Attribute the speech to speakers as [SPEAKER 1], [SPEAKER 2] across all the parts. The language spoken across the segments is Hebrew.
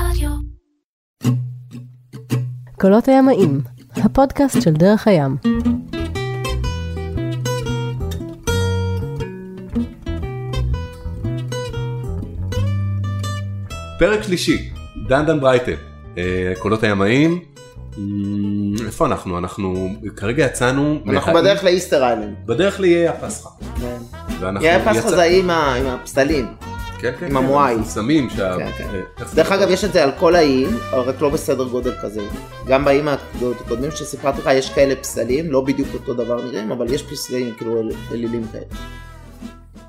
[SPEAKER 1] רדיו.
[SPEAKER 2] קולות הימאים, הפודקאסט של דרך הים.
[SPEAKER 3] פרק שלישי, דן דן ברייטה, אה, קולות הימאים, אמ, איפה אנחנו? אנחנו כרגע יצאנו,
[SPEAKER 4] אנחנו בדרך לאיסטר איילנד.
[SPEAKER 3] בדרך לאיי הפסחא. ואנחנו
[SPEAKER 4] יאיר פסחא
[SPEAKER 3] יצא-
[SPEAKER 4] זה עם ה- עם הפסלים.
[SPEAKER 3] כן, כן,
[SPEAKER 4] עם
[SPEAKER 3] כן,
[SPEAKER 4] המואי.
[SPEAKER 3] המפורסמים שה...
[SPEAKER 4] כן, כן.
[SPEAKER 3] אה,
[SPEAKER 4] דרך? אגב יש את זה על כל האיים, אבל רק לא בסדר גודל כזה. גם באיים הקודמים שסיפרתי לך יש כאלה פסלים, לא בדיוק אותו דבר נראים, אבל יש פסלים כאילו אל- אלילים כאלה.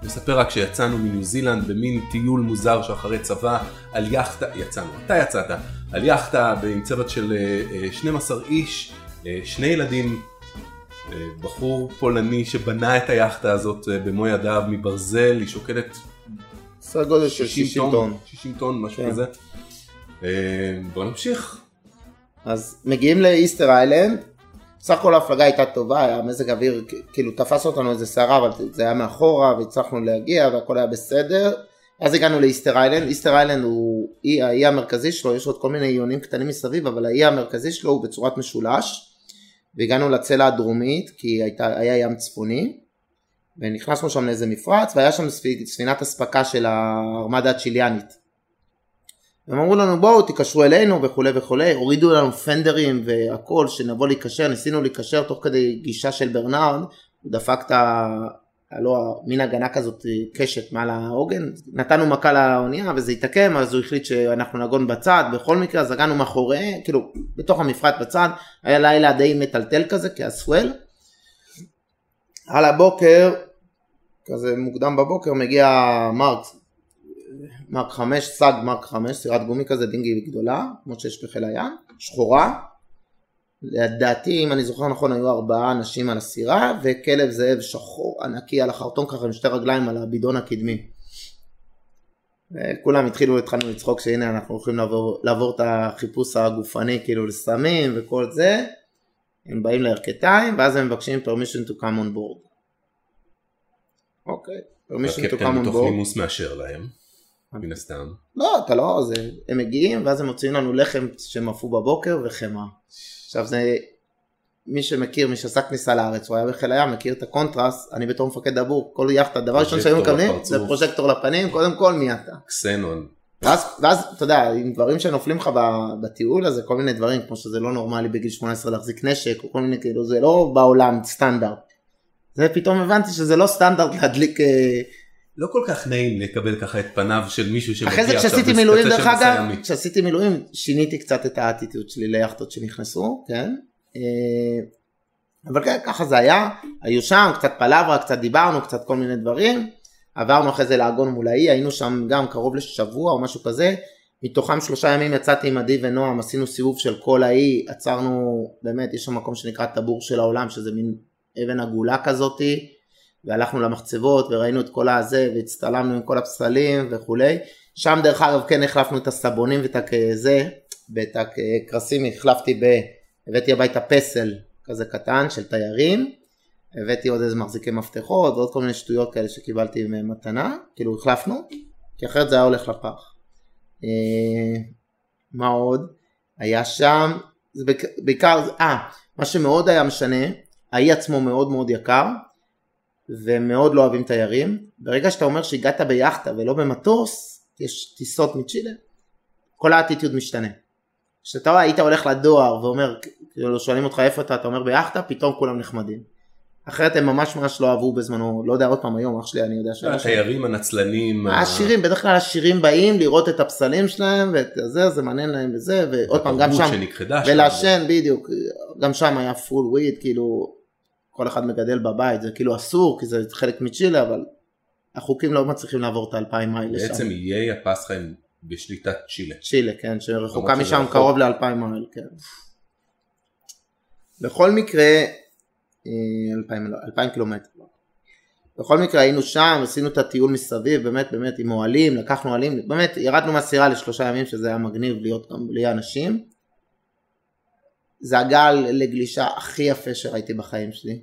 [SPEAKER 3] נספר רק שיצאנו מניו זילנד במין טיול מוזר שאחרי צבא על יאכטה, יצאנו, אתה יצאת, על יאכטה עם צוות של אה, אה, 12 איש, אה, שני ילדים, אה, בחור פולני שבנה את היאכטה הזאת אה, במו ידיו מברזל, היא שוקלת
[SPEAKER 4] סדר גודל של 60 טון.
[SPEAKER 3] 60 טון, משהו
[SPEAKER 4] כן.
[SPEAKER 3] כזה. אה, בוא נמשיך.
[SPEAKER 4] אז מגיעים לאיסטר איילנד, סך הכל ההפלגה הייתה טובה, היה מזג אוויר, כאילו תפס אותנו איזה סערה, אבל זה היה מאחורה והצלחנו להגיע והכל היה בסדר. אז הגענו לאיסטר איילנד, איסטר איילנד הוא אי, האי המרכזי שלו, יש עוד כל מיני איונים קטנים מסביב, אבל האי המרכזי שלו הוא בצורת משולש. והגענו לצלע הדרומית, כי הייתה, היה ים צפוני, ונכנסנו שם לאיזה מפרץ, והיה שם ספ- ספינת אספקה של הארמדה הצ'יליאנית. הם אמרו לנו בואו תיקשרו אלינו וכולי וכולי, הורידו לנו פנדרים והכל שנבוא להיקשר, ניסינו להיקשר תוך כדי גישה של ברנרד, הוא דפק את ה... לו מין הגנה כזאת קשת מעל העוגן, נתנו מכה לאונייה וזה התעקם אז הוא החליט שאנחנו נגון בצד, בכל מקרה אז הגענו מאחורי, כאילו בתוך המפרט בצד, היה לילה די מטלטל כזה כזה swell. על הבוקר, כזה מוקדם בבוקר מגיע מרק, מרק 5, סאג מרק 5, סירת גומי כזה dinghy גדולה, כמו שיש בחיל הים, שחורה. לדעתי, אם אני זוכר נכון, היו ארבעה אנשים על הסירה, וכלב זאב שחור ענקי על החרטום ככה עם שתי רגליים על הבידון הקדמי. וכולם התחילו, התחלנו לצחוק שהנה אנחנו הולכים לעבור, לעבור את החיפוש הגופני כאילו לסמים וכל זה. הם באים לירכתיים, ואז הם מבקשים permission to come on board. אוקיי,
[SPEAKER 3] הקפטן
[SPEAKER 4] on board.
[SPEAKER 3] נימוס מאשר להם, מן הסתם.
[SPEAKER 4] לא, אתה לא, זה, הם מגיעים ואז הם מוציאים לנו לחם שהם אפו בבוקר וחמאה. עכשיו זה, מי שמכיר, מי שעשה כניסה לארץ, הוא היה בחיל הים, מכיר את הקונטרסט, אני בתור מפקד דבור, כל יאכטה, דבר ראשון שהיו מקבלים. זה פרוז'קטור לפנים, קודם כל מי אתה.
[SPEAKER 3] קסנון.
[SPEAKER 4] ואז, ואז אתה יודע, עם דברים שנופלים לך בטיול הזה, כל מיני דברים, כמו שזה לא נורמלי בגיל 18 להחזיק נשק, או כל מיני כאילו, זה לא בעולם סטנדרט. זה פתאום הבנתי שזה לא סטנדרט להדליק... אה,
[SPEAKER 3] לא כל כך נעים לקבל ככה את פניו של מישהו שמגיע
[SPEAKER 4] אחרי זה
[SPEAKER 3] עכשיו
[SPEAKER 4] כשעשיתי מילואים דרך אגב. כשעשיתי מילואים שיניתי קצת את האטיטוד שלי ליאכטות שנכנסו, כן? אה, אבל כן, ככה זה היה, היו שם, קצת פלברה, קצת דיברנו, קצת כל מיני דברים, עברנו אחרי זה לעגון מול האי, היינו שם גם קרוב לשבוע או משהו כזה, מתוכם שלושה ימים יצאתי עם עדי ונועם, עשינו סיבוב של כל האי, עצרנו, באמת, יש שם מקום שנקרא טבור של העולם, שזה מין אבן עגולה כזאתי, והלכנו למחצבות וראינו את כל הזה והצטלמנו עם כל הפסלים וכולי. שם דרך אגב כן החלפנו את הסבונים ואת הכזה, ואת הקרסים החלפתי ב... הבאתי הביתה פסל כזה קטן של תיירים, הבאתי עוד איזה מחזיקי מפתחות ועוד כל מיני שטויות כאלה שקיבלתי מתנה, כאילו החלפנו, כי אחרת זה היה הולך לפח. אה, מה עוד? היה שם, זה בעיקר, אה, מה שמאוד היה משנה, האי עצמו מאוד מאוד יקר, ומאוד לא אוהבים תיירים. ברגע שאתה אומר שהגעת ביאכטה ולא במטוס, יש טיסות מצ'ילה, כל האטיטיוד משתנה. כשאתה היית הולך לדואר ואומר, כאילו שואלים אותך איפה אתה, אתה אומר ביאכטה, פתאום כולם נחמדים. אחרת הם ממש ממש לא אהבו בזמנו, לא יודע, עוד פעם היום, אח שלי, אני יודע שם.
[SPEAKER 3] התיירים הנצלנים.
[SPEAKER 4] העשירים, בדרך כלל העשירים באים לראות את הפסלים שלהם ואת זה, זה מעניין להם וזה, ועוד פעם גם שם. ולעשן בדיוק, גם שם היה פול weed, כאילו כל אחד מגדל בבית, זה כאילו אסור, כי זה חלק מצ'ילה, אבל החוקים לא מצליחים לעבור את האלפיים מייל לשם.
[SPEAKER 3] בעצם איי הפסחא הם בשליטת צ'ילה.
[SPEAKER 4] צ'ילה, כן, שרחוקה משם
[SPEAKER 3] רחוק.
[SPEAKER 4] קרוב לאלפיים מייל, כן. בכל מקרה, אה, אלפיים, לא, אלפיים קילומטר. בכל מקרה היינו שם, עשינו את הטיול מסביב, באמת באמת עם אוהלים, לקחנו אוהלים, באמת ירדנו מהסירה לשלושה ימים שזה היה מגניב להיות גם בלי אנשים. זה הגל לגלישה הכי יפה שראיתי בחיים שלי.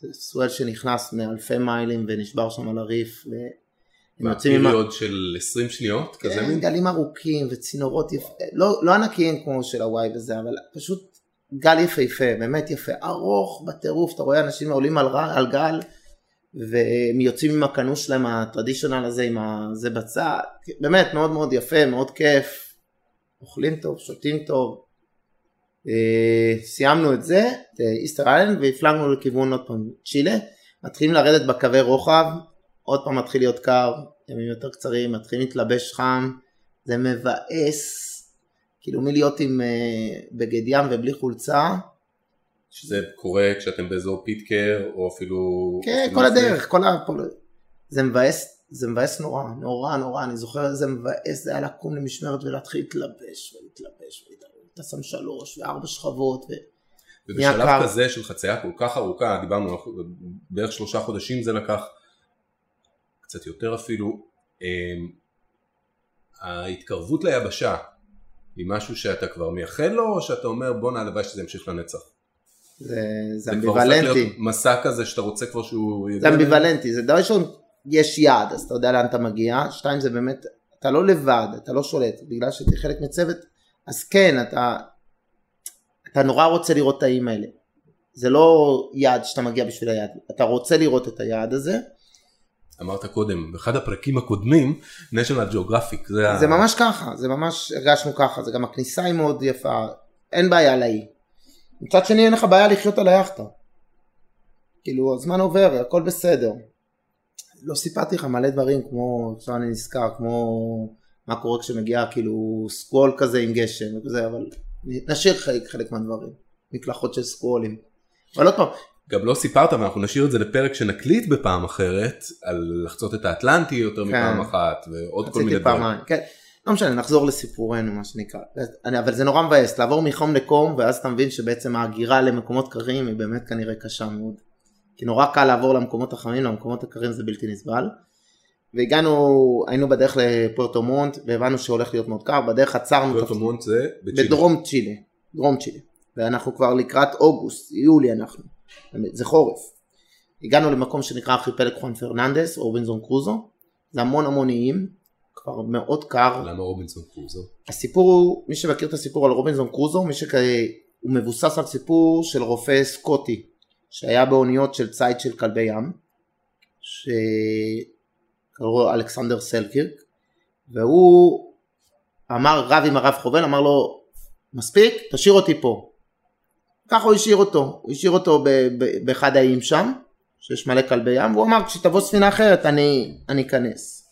[SPEAKER 4] זה סואל שנכנס מאלפי מיילים ונשבר שם על הריף. ו... הם יוצאים עם...
[SPEAKER 3] פיריוד של 20 שניות, כזה
[SPEAKER 4] כן,
[SPEAKER 3] מין?
[SPEAKER 4] גלים ארוכים וצינורות יפ... לא, לא ענקיים כמו של הוואי וזה, אבל פשוט גל יפהפה, באמת יפה, ארוך בטירוף, אתה רואה אנשים עולים על, ר- על גל והם יוצאים עם הכנוש שלהם הטרדישיונל הזה, עם הזה בצד, באמת מאוד מאוד יפה, מאוד כיף, אוכלים טוב, שותים טוב. אה, סיימנו את זה, את איסטר איילנד, והפלגנו לכיוון עוד פעם צ'ילה, מתחילים לרדת בקווי רוחב, עוד פעם מתחיל להיות קר, ימים יותר קצרים, מתחילים להתלבש חם, זה מבאס, כאילו מלהיות עם אה, בגד ים ובלי חולצה,
[SPEAKER 3] שזה קורה כשאתם באזור פיטקר, או אפילו...
[SPEAKER 4] כן,
[SPEAKER 3] אפילו
[SPEAKER 4] כל
[SPEAKER 3] לפני.
[SPEAKER 4] הדרך, כל ה... כל... זה מבאס, זה מבאס נורא, נורא נורא, אני זוכר איזה מבאס זה היה לקום למשמרת ולהתחיל להתלבש ולהתלבש. אתה שם שלוש וארבע שכבות, ו...
[SPEAKER 3] ובשלב
[SPEAKER 4] קר.
[SPEAKER 3] כזה של חצייה כל כך ארוכה, דיברנו בערך שלושה חודשים זה לקח, קצת יותר אפילו, אמ, ההתקרבות ליבשה היא משהו שאתה כבר מייחל לו, או שאתה אומר בואנה הלוואי שזה ימשיך לנצח?
[SPEAKER 4] זה, זה
[SPEAKER 3] כבר הופך
[SPEAKER 4] אמביוולנטי,
[SPEAKER 3] להיות מסע כזה שאתה רוצה כבר שהוא...
[SPEAKER 4] זה אמביוולנטי, זה דבר ראשון, יש יעד, אז אתה יודע לאן אתה מגיע, שתיים זה באמת, אתה לא לבד, אתה לא שולט, בגלל שאתה חלק מצוות, אז כן, אתה, אתה נורא רוצה לראות את האיים האלה. זה לא יעד שאתה מגיע בשביל היעד, אתה רוצה לראות את היעד הזה,
[SPEAKER 3] אמרת קודם, באחד הפרקים הקודמים, national geographic, זה, ה-
[SPEAKER 4] זה ממש ככה, זה ממש הרגשנו ככה, זה גם הכניסה היא מאוד יפה, אין בעיה על האי. מצד שני אין לך בעיה לחיות על היאכטה. כאילו הזמן עובר, הכל בסדר. לא סיפרתי לך מלא דברים כמו, עכשיו אני נזכר, כמו מה קורה כשמגיע כאילו סקוול כזה עם גשם וזה, אבל נשאיר חלק, חלק מהדברים, מקלחות של סקוולים. אבל עוד פעם,
[SPEAKER 3] גם לא סיפרת ואנחנו נשאיר את זה לפרק שנקליט בפעם אחרת, על לחצות את האטלנטי יותר מפעם אחת, ועוד כל מיני דברים.
[SPEAKER 4] כן. לא משנה, נחזור לסיפורנו מה שנקרא. אבל זה נורא מבאס, לעבור מחום לקום, ואז אתה מבין שבעצם ההגירה למקומות קרים היא באמת כנראה קשה מאוד. כי נורא קל לעבור למקומות החמים, למקומות הקרים זה בלתי נסבל. והגענו, היינו בדרך לפוארטו מונט, והבנו שהולך להיות מאוד קר, בדרך עצרנו,
[SPEAKER 3] פוארטו מונט זה בצ'ילה.
[SPEAKER 4] בדרום צ'ילה, דרום צ'ילה. ואנחנו כבר לקראת אוגוסט, יולי אנחנו, זה חורף. הגענו למקום שנקרא ארכיפלג חואן פרננדס, רובינזון קרוזו, זה המון המון איים, כבר מאוד קר.
[SPEAKER 3] למה רובינסון קרוזו?
[SPEAKER 4] הסיפור הוא, מי שמכיר את הסיפור על רובינזון קרוזו, מי שכ... הוא מבוסס על סיפור של רופא סקוטי, שהיה באוניות של ציד של כלבי ים, שקראו לו אלכסנדר סלקירק, והוא אמר, רב עם הרב חובל, אמר לו, מספיק, תשאיר אותי פה. ככה הוא השאיר אותו, הוא השאיר אותו באחד האיים שם, שיש מלא כלבי ים, והוא אמר, כשתבוא ספינה אחרת אני, אני אכנס.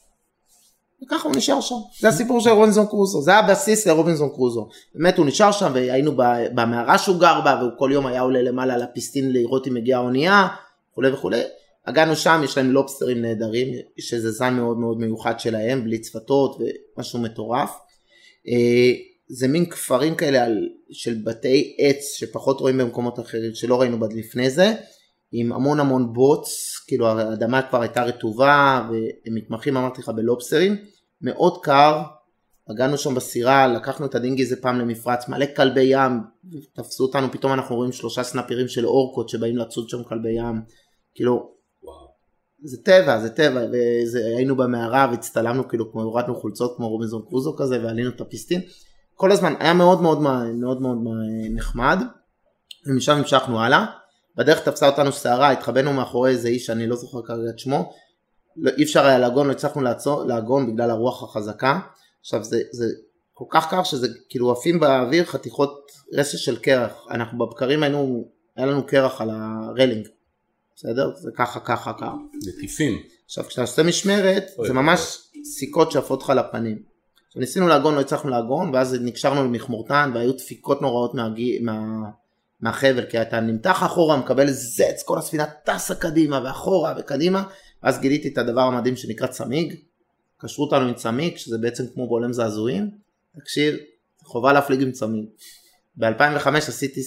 [SPEAKER 4] וככה הוא נשאר שם. זה הסיפור של רובינזון קרוזו, זה הבסיס לרובינזון קרוזו. באמת הוא נשאר שם והיינו במערה שהוא גר בה והוא כל יום היה עולה למעלה לפיסטין לראות אם מגיעה האונייה וכולי וכולי. הגענו שם, יש להם לובסטרים נהדרים, שזה זן מאוד מאוד מיוחד שלהם, בלי צפתות ומשהו מטורף. אה, זה מין כפרים כאלה על, של בתי עץ שפחות רואים במקומות אחרים, שלא ראינו בד לפני זה, עם המון המון בוץ, כאילו האדמה כבר הייתה רטובה והם מתמחים אמרתי לך בלובסטרים, מאוד קר, הגענו שם בסירה, לקחנו את הדינגי איזה פעם למפרץ, מלא כלבי ים, תפסו אותנו, פתאום אנחנו רואים שלושה סנפירים של אורקות שבאים לצוד שם כלבי ים, כאילו. זה טבע, זה טבע, והיינו במערה והצטלמנו כאילו כמו הורדנו חולצות כמו רובינזון קרוזו כזה ועלינו את הפיסטין, כל הזמן היה מאוד מאוד מאוד מאוד נחמד, ומשם המשכנו הלאה, בדרך תפסה אותנו סערה, התחבאנו מאחורי איזה איש שאני לא זוכר כרגע את שמו, לא, אי אפשר היה לעגון, לא הצלחנו לעצור, לעגון בגלל הרוח החזקה, עכשיו זה, זה כל כך קר שזה כאילו עפים באוויר חתיכות רסס של קרח, אנחנו בבקרים היינו, היה לנו קרח על הרלינג, בסדר? זה ככה ככה קר.
[SPEAKER 3] נטיפים.
[SPEAKER 4] עכשיו כשאתה עושה משמרת זה ממש סיכות שעפות לך לפנים. עכשיו ניסינו לעגון לא הצלחנו לעגון ואז נקשרנו למכמורתן והיו דפיקות נוראות מהגי, מה, מהחבל כי אתה נמתח אחורה מקבל זץ כל הספינה טסה קדימה ואחורה וקדימה ואז גיליתי את הדבר המדהים שנקרא צמיג. קשרו אותנו עם צמיג שזה בעצם כמו בולם זעזועים. תקשיב חובה להפליג עם צמיג. ב-2005 עשיתי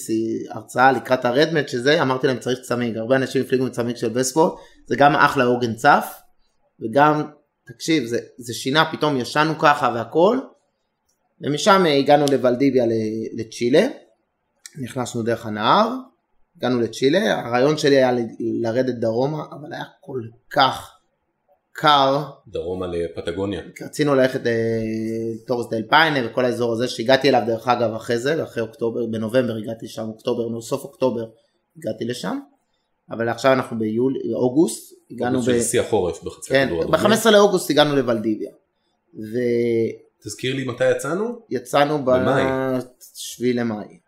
[SPEAKER 4] הרצאה לקראת הרדמט שזה אמרתי להם צריך צמיג. הרבה אנשים הפליגו עם צמיג של וספורט זה גם אחלה עוגן צף וגם תקשיב זה, זה שינה פתאום ישנו ככה והכל. ומשם הגענו לוולדיביה לצ'ילה. נכנסנו דרך הנהר הגענו לצ'ילה. הרעיון שלי היה לרדת דרומה אבל היה כל כך קר,
[SPEAKER 3] דרומה לפטגוניה.
[SPEAKER 4] רצינו ללכת לטורס דל פיינה וכל האזור הזה שהגעתי אליו דרך אגב אחרי זה, אחרי אוקטובר, בנובמבר הגעתי שם, אוקטובר, סוף אוקטובר הגעתי לשם, אבל עכשיו אנחנו ביולי, אוגוסט, הגענו ב...
[SPEAKER 3] של שיא החורף בחצי
[SPEAKER 4] כן,
[SPEAKER 3] הכדור האדומי.
[SPEAKER 4] ב-15 לאוגוסט הגענו לוולדיביה.
[SPEAKER 3] תזכיר לי מתי יצאנו?
[SPEAKER 4] ויצאנו
[SPEAKER 3] במאי.
[SPEAKER 4] ב-7 למאי.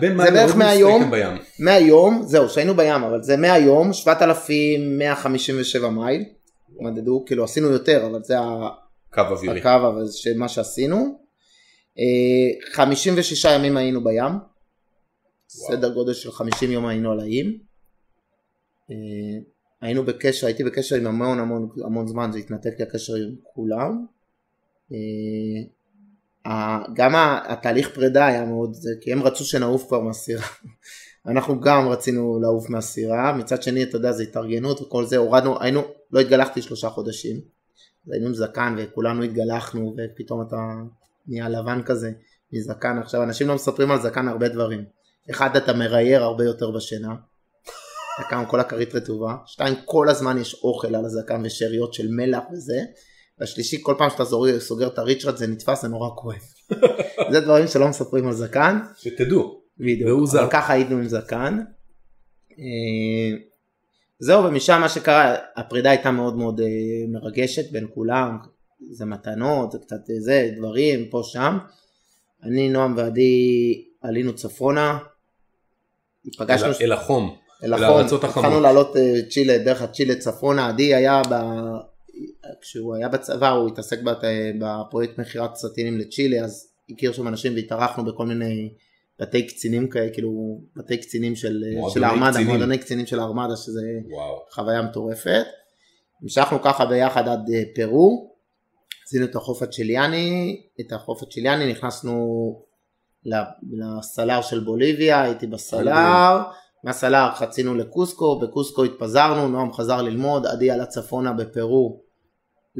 [SPEAKER 3] בין מאי לאוגוסט. הייתם בים.
[SPEAKER 4] מהיום, זהו, שהיינו בים, אבל זה מהיום, 7,157 מייל, מדדו, כאילו עשינו יותר, אבל זה ה-
[SPEAKER 3] קו אווירי.
[SPEAKER 4] הקו, אבל זה מה שעשינו. אה, 56 ימים היינו בים,
[SPEAKER 3] וואו.
[SPEAKER 4] סדר גודל של 50 יום היינו על האיים. אה, היינו בקשר, הייתי בקשר עם המון המון המון זמן, זה התנתק לי הקשר עם כולם. גם התהליך פרידה היה מאוד, כי הם רצו שנעוף כבר מהסירה. אנחנו גם רצינו לעוף מהסירה, מצד שני אתה יודע זה התארגנות וכל זה, הורדנו, היינו, לא התגלחתי שלושה חודשים, היינו עם זקן וכולנו התגלחנו ופתאום אתה נהיה לבן כזה מזקן, עכשיו אנשים לא מספרים על זקן הרבה דברים, אחד אתה מרייר הרבה יותר בשינה, אתה קם כל הכרית רטובה, שתיים כל הזמן יש אוכל על הזקן ושאריות של מלח וזה, והשלישי כל פעם שאתה זורק- סוגר את הריצ'רד זה נתפס זה נורא כואב. זה דברים שלא מספרים על זקן.
[SPEAKER 3] שתדעו.
[SPEAKER 4] בדיוק. אבל ככה היינו עם זקן. אה, זהו, ומשם מה שקרה, הפרידה הייתה מאוד מאוד אה, מרגשת בין כולם, זה מתנות, זה קצת אה, זה, דברים, פה שם. אני, נועם ועדי עלינו צפונה, פגשנו
[SPEAKER 3] אל- אל החום.
[SPEAKER 4] אל
[SPEAKER 3] אל
[SPEAKER 4] החום,
[SPEAKER 3] הארצות החמות.
[SPEAKER 4] התחלנו לעלות צ'ילה, דרך הצ'ילה צפונה, עדי היה ב... כשהוא היה בצבא הוא התעסק בת- בפרויקט מכירת סטינים לצ'ילה, אז הכיר שם אנשים והתארחנו בכל מיני בתי קצינים כאלה, כאילו בתי קצינים של,
[SPEAKER 3] מועדוני
[SPEAKER 4] של הארמדה,
[SPEAKER 3] קצינים.
[SPEAKER 4] מועדוני קצינים של הארמדה, שזה
[SPEAKER 3] וואו.
[SPEAKER 4] חוויה מטורפת. המשכנו ככה ביחד עד אה, פרו, עשינו את החוף הצ'יליאני, את החוף הצ'יליאני, נכנסנו לסלר של בוליביה, הייתי בסלר, מהסלר חצינו לקוסקו, בקוסקו התפזרנו, נועם חזר ללמוד, עדי עלה צפונה בפרו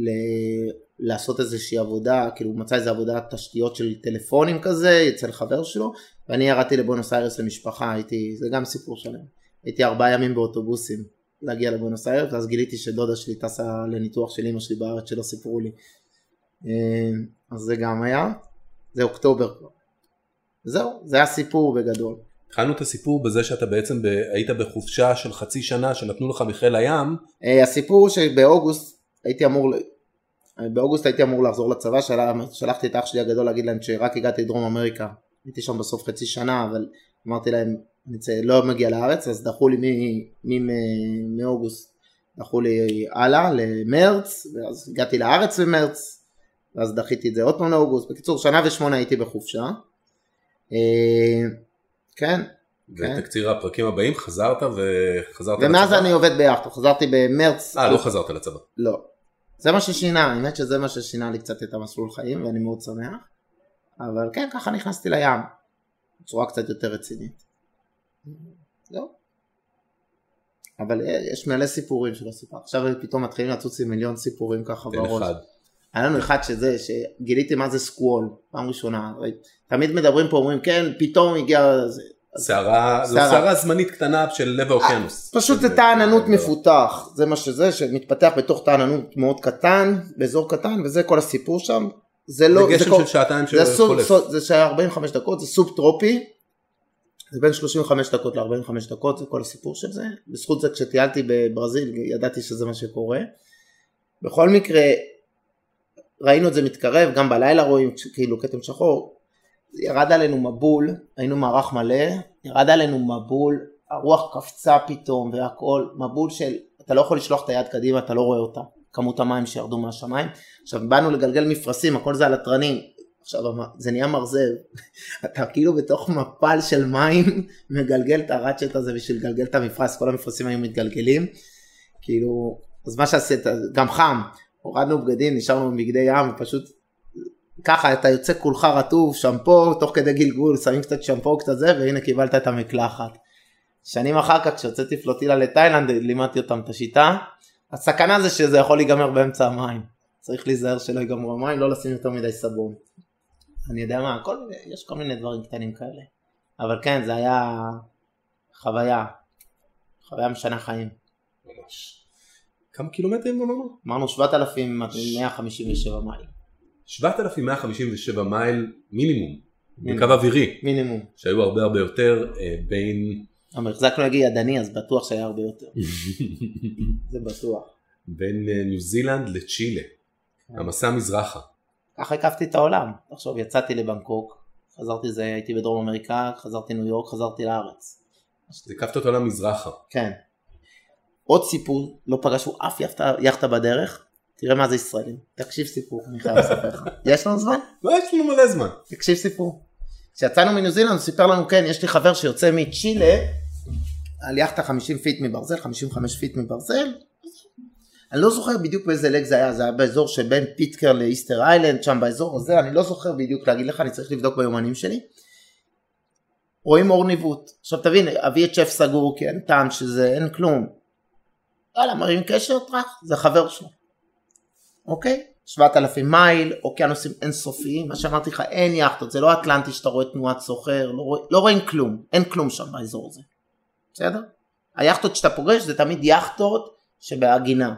[SPEAKER 4] ל- לעשות איזושהי עבודה, כאילו הוא מצא איזו עבודת תשתיות של טלפונים כזה, אצל חבר שלו, ואני ירדתי לבונוס איירס למשפחה, הייתי, זה גם סיפור שלם, הייתי ארבעה ימים באוטובוסים להגיע לבונוס איירס, ואז גיליתי שדודה שלי טסה לניתוח של אמא שלי בארץ שלא סיפרו לי. אה, אז זה גם היה, זה אוקטובר כבר. זהו, זה הסיפור בגדול.
[SPEAKER 3] התחלנו את הסיפור בזה שאתה בעצם ב... היית בחופשה של חצי שנה שנתנו לך מחיל הים.
[SPEAKER 4] אה, הסיפור שבאוגוסט הייתי אמור, באוגוסט הייתי אמור לחזור לצבא, של... שלחתי את אח שלי הגדול להגיד להם שרק הגעתי לדרום אמריקה, הייתי שם בסוף חצי שנה, אבל אמרתי להם, אני צא, לא מגיע לארץ, אז דחו לי מאוגוסט, דחו לי הלאה למרץ, ואז הגעתי לארץ במרץ, ואז דחיתי את זה עוד פעם לאוגוסט, בקיצור שנה ושמונה הייתי בחופשה, אה, כן.
[SPEAKER 3] ותקציר הפרקים הבאים חזרת וחזרת
[SPEAKER 4] ומאז
[SPEAKER 3] לצבא.
[SPEAKER 4] אני עובד ביאכטה, חזרתי במרץ,
[SPEAKER 3] אה, לא חזרת לצבא.
[SPEAKER 4] לא. זה מה ששינה, האמת שזה מה ששינה לי קצת את המסלול חיים ואני מאוד שמח. אבל כן, ככה נכנסתי לים. בצורה קצת יותר רצינית. זהו. אבל יש מלא סיפורים שלא סיפר. עכשיו פתאום מתחילים לצוץ עם מיליון סיפורים ככה בראש.
[SPEAKER 3] אחד.
[SPEAKER 4] היה לנו אחד שזה, שגיליתי מה זה סקוול, פעם ראשונה. תמיד מדברים פה, אומרים כן, פתאום הגיע... זה.
[SPEAKER 3] שערה, זו.
[SPEAKER 4] שערה
[SPEAKER 3] זמנית קטנה של לב האוקיינוס.
[SPEAKER 4] פשוט זה תא עננות מפותח, זה מה שזה, שמתפתח בתוך תא עננות מאוד קטן, באזור קטן, וזה כל הסיפור שם. זה לא,
[SPEAKER 3] זה גשם של שעתיים שחולף.
[SPEAKER 4] סוב, זה שהיה 45 דקות, זה סוב טרופי, זה בין 35 דקות ל-45 דקות, זה כל הסיפור של זה. בזכות זה כשטיילתי בברזיל ידעתי שזה מה שקורה. בכל מקרה, ראינו את זה מתקרב, גם בלילה רואים כאילו כתם שחור, ירד עלינו מבול, היינו מערך מלא, ירד עלינו מבול, הרוח קפצה פתאום והכל, מבול של, אתה לא יכול לשלוח את היד קדימה, אתה לא רואה אותה, כמות המים שירדו מהשמיים. עכשיו באנו לגלגל מפרשים, הכל זה על התרנים, עכשיו זה נהיה מרזב, אתה כאילו בתוך מפל של מים מגלגל את הראצ'ט הזה בשביל לגלגל את המפרש, כל המפרשים היו מתגלגלים, כאילו, אז מה שעשית, גם חם, הורדנו בגדים, נשארנו בבגדי ים, פשוט ככה אתה יוצא כולך רטוב, שמפו, תוך כדי גלגול, שמים קצת שמפו, קצת זה, והנה קיבלת את המקלחת. שנים אחר כך כשהוצאתי פלוטילה לתאילנד, לימדתי אותם את השיטה. הסכנה זה שזה יכול להיגמר באמצע המים. צריך להיזהר שלא ייגמרו המים, לא לשים יותר מדי סבון. אני יודע מה, כל, יש כל מיני דברים קטנים כאלה. אבל כן, זה היה חוויה, חוויה משנה חיים.
[SPEAKER 3] ממש. כמה קילומטרים אמרנו?
[SPEAKER 4] אמרנו 7,157 מייל.
[SPEAKER 3] 7,157 מייל מינימום,
[SPEAKER 4] מינימום.
[SPEAKER 3] בקו אווירי,
[SPEAKER 4] מינימום.
[SPEAKER 3] שהיו הרבה הרבה יותר אה, בין,
[SPEAKER 4] אבל החזקנו להגיד ידני אז בטוח שהיה הרבה יותר. זה בטוח.
[SPEAKER 3] בין אה, ניו זילנד לצ'ילה,
[SPEAKER 4] כן.
[SPEAKER 3] המסע מזרחה.
[SPEAKER 4] ככה הקפתי את העולם. עכשיו יצאתי לבנקוק, חזרתי זה, הייתי בדרום אמריקה, חזרתי ניו יורק, חזרתי לארץ.
[SPEAKER 3] הקפת את העולם מזרחה.
[SPEAKER 4] כן. עוד סיפור, לא פגשנו אף יאכטה בדרך, תראה מה זה ישראלים. תקשיב סיפור, אני חייב לספר לך. יש לנו זמן?
[SPEAKER 3] לא, יש לנו מלא זמן.
[SPEAKER 4] תקשיב סיפור. כשיצאנו מניו זילנד הוא סיפר לנו כן יש לי חבר שיוצא מצ'ילה על יאכטה 50 feet מברזל 55 feet מברזל. אני לא זוכר בדיוק באיזה leg זה היה זה היה באזור שבין פיטקרן ל Easter Island שם באזור הזה אני לא זוכר בדיוק להגיד לך אני צריך לבדוק ביומנים שלי. רואים אור ניווט עכשיו תבין אביא את שף סגור כי אין טעם שזה אין כלום. יאללה מרים קשר טראח זה חבר שלו. אוקיי? 7,000 מייל, אוקיינוסים אינסופיים, מה שאמרתי לך, אין יאכטות, זה לא אטלנטי שאתה רואה תנועת סוחר, לא, לא רואים כלום, אין כלום שם באזור הזה, בסדר? היאכטות שאתה פוגש זה תמיד יאכטות שבהגינה.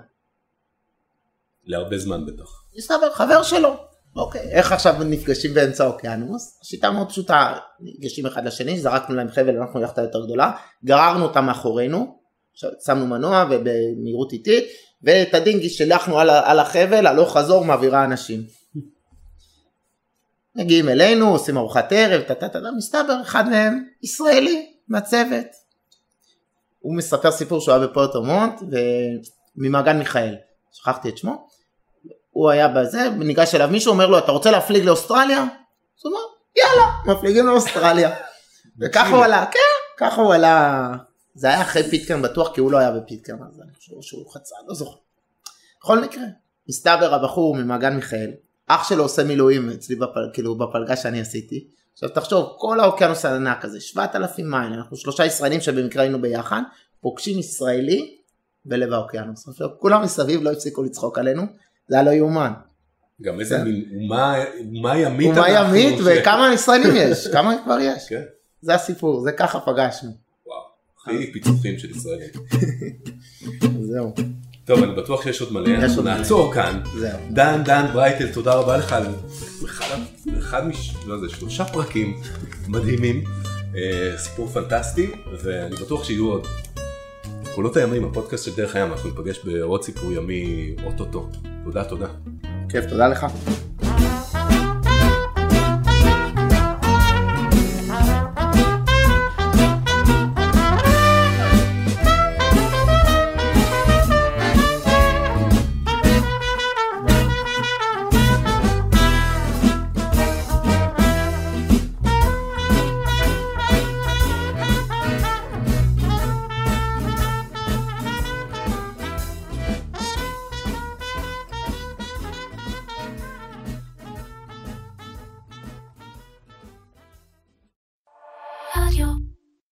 [SPEAKER 3] להרבה זמן בטח.
[SPEAKER 4] מסתבר, חבר שלו. אוקיי, איך עכשיו נפגשים באמצע האוקיינוס? השיטה מאוד פשוטה, ניגשים אחד לשני, זרקנו להם חבל, אנחנו יאכטה יותר גדולה, גררנו אותה מאחורינו, שמנו מנוע ובמהירות איטית, ואת הדינגי שלחנו על, על החבל, הלוך חזור מעבירה אנשים. מגיעים אלינו, עושים ארוחת ערב, טה טה טה, טה, מסתבר אחד מהם ישראלי מהצוות. הוא מספר סיפור שהוא היה בפוארטו מונט וממעגן מיכאל, שכחתי את שמו. הוא היה בזה, ניגש אליו מישהו, אומר לו, אתה רוצה להפליג לאוסטרליה? אז הוא אומר, יאללה, מפליגים לאוסטרליה. וככה הוא עלה, כן, ככה הוא עלה. זה היה אחרי פיטקרן בטוח, כי הוא לא היה בפיטקרן, אז אני חושב שהוא חצה, לא זוכר. בכל מקרה, מסתבר הבחור ממעגן מיכאל, אח שלו עושה מילואים אצלי בפל, כאילו בפלגה שאני עשיתי. עכשיו תחשוב, כל האוקיינוס הענק הזה, 7,000 מייל, אנחנו שלושה ישראלים שבמקרה היינו ביחד, פוגשים ישראלי בלב האוקיינוס. עכשיו, כולם מסביב לא הפסיקו לצחוק עלינו, זה היה לא יאומן.
[SPEAKER 3] גם איזה
[SPEAKER 4] כן.
[SPEAKER 3] מין אומה אומה ימית
[SPEAKER 4] ומה
[SPEAKER 3] אנחנו,
[SPEAKER 4] ימית וכמה ישראלים יש, כמה כבר יש.
[SPEAKER 3] כן,
[SPEAKER 4] זה הסיפור, זה ככה פגשנו.
[SPEAKER 3] הכי פיצוחים של ישראלים.
[SPEAKER 4] זהו,
[SPEAKER 3] טוב, אני בטוח שיש עוד מלא, אנחנו. נעצור כאן.
[SPEAKER 4] זהו.
[SPEAKER 3] דן, דן ברייטל, תודה רבה לך על אחד, מש... לא יודע, שלושה פרקים מדהימים, אה, סיפור פנטסטי, ואני בטוח שיהיו עוד. קולות הימים, הפודקאסט של דרך הים, אנחנו ניפגש בעוד סיפור ימי אוטוטו. תודה, תודה.
[SPEAKER 4] כיף, תודה לך.